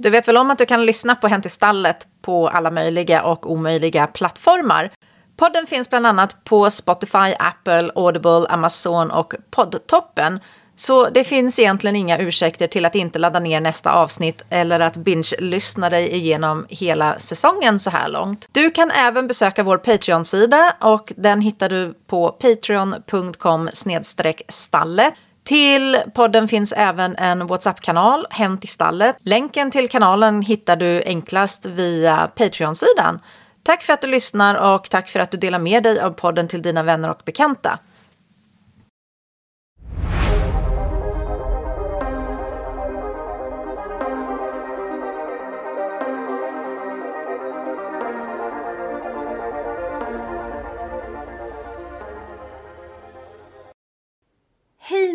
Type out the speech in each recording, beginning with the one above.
Du vet väl om att du kan lyssna på Hänt i stallet på alla möjliga och omöjliga plattformar? Podden finns bland annat på Spotify, Apple, Audible, Amazon och Poddtoppen. Så det finns egentligen inga ursäkter till att inte ladda ner nästa avsnitt eller att binge-lyssna dig igenom hela säsongen så här långt. Du kan även besöka vår Patreon-sida och den hittar du på patreon.com stalle. Till podden finns även en WhatsApp-kanal, Hänt i stallet. Länken till kanalen hittar du enklast via Patreon-sidan. Tack för att du lyssnar och tack för att du delar med dig av podden till dina vänner och bekanta.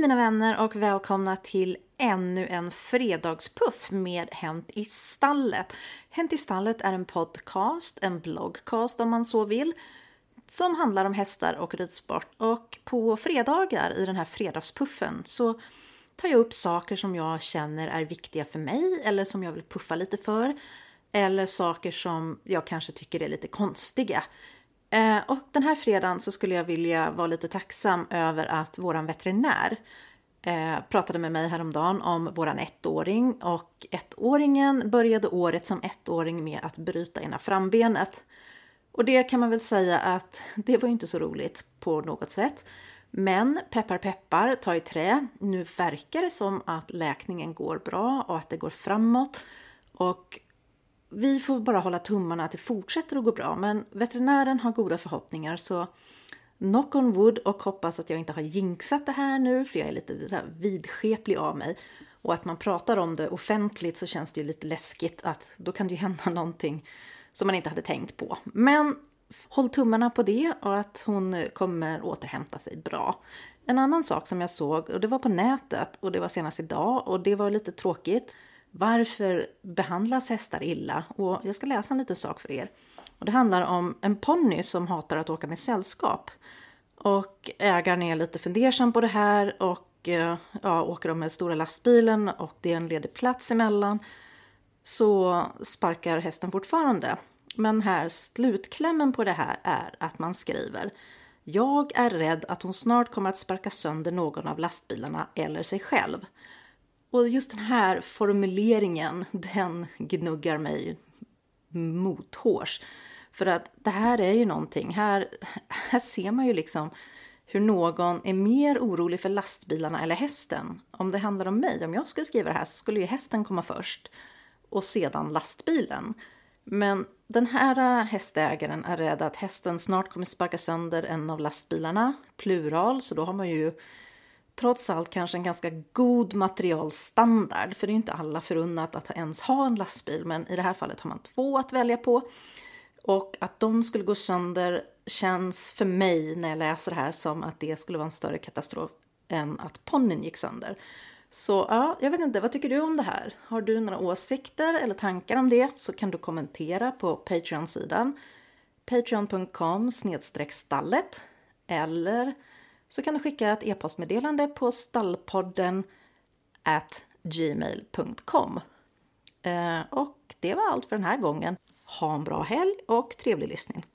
Mina vänner och välkomna till ännu en fredagspuff med Hänt i stallet. Hänt i stallet är en podcast, en bloggcast om man så vill, som handlar om hästar och ridsport. Och på fredagar i den här fredagspuffen så tar jag upp saker som jag känner är viktiga för mig eller som jag vill puffa lite för. Eller saker som jag kanske tycker är lite konstiga. Eh, och den här fredagen så skulle jag vilja vara lite tacksam över att våran veterinär eh, pratade med mig häromdagen om våran ettåring och ettåringen började året som ettåring med att bryta ena frambenet. Och det kan man väl säga att det var inte så roligt på något sätt. Men peppar peppar, ta i trä. Nu verkar det som att läkningen går bra och att det går framåt. Och vi får bara hålla tummarna att det fortsätter att gå bra. Men veterinären har goda förhoppningar så knock on wood och hoppas att jag inte har jinxat det här nu för jag är lite så här vidskeplig av mig. Och att man pratar om det offentligt så känns det ju lite läskigt att då kan det ju hända någonting som man inte hade tänkt på. Men håll tummarna på det och att hon kommer återhämta sig bra. En annan sak som jag såg, och det var på nätet och det var senast idag och det var lite tråkigt. Varför behandlas hästar illa? Och jag ska läsa en liten sak för er. Och det handlar om en ponny som hatar att åka med sällskap. Och ägaren är lite fundersam på det här och eh, ja, åker de med stora lastbilen och det är en ledig plats emellan så sparkar hästen fortfarande. Men här slutklämmen på det här är att man skriver Jag är rädd att hon snart kommer att sparka sönder någon av lastbilarna eller sig själv. Och just den här formuleringen, den gnuggar mig mothårs. För att det här är ju någonting, här, här ser man ju liksom hur någon är mer orolig för lastbilarna eller hästen. Om det handlar om mig, om jag skulle skriva det här så skulle ju hästen komma först och sedan lastbilen. Men den här hästägaren är rädd att hästen snart kommer sparka sönder en av lastbilarna, plural, så då har man ju trots allt kanske en ganska god materialstandard. För det är ju inte alla förunnat att ens ha en lastbil, men i det här fallet har man två att välja på. Och att de skulle gå sönder känns för mig när jag läser det här som att det skulle vara en större katastrof än att ponnyn gick sönder. Så ja, jag vet inte, vad tycker du om det här? Har du några åsikter eller tankar om det så kan du kommentera på Patreon-sidan patreon.com stallet eller så kan du skicka ett e-postmeddelande på stallpodden at gmail.com. Eh, och det var allt för den här gången. Ha en bra helg och trevlig lyssning.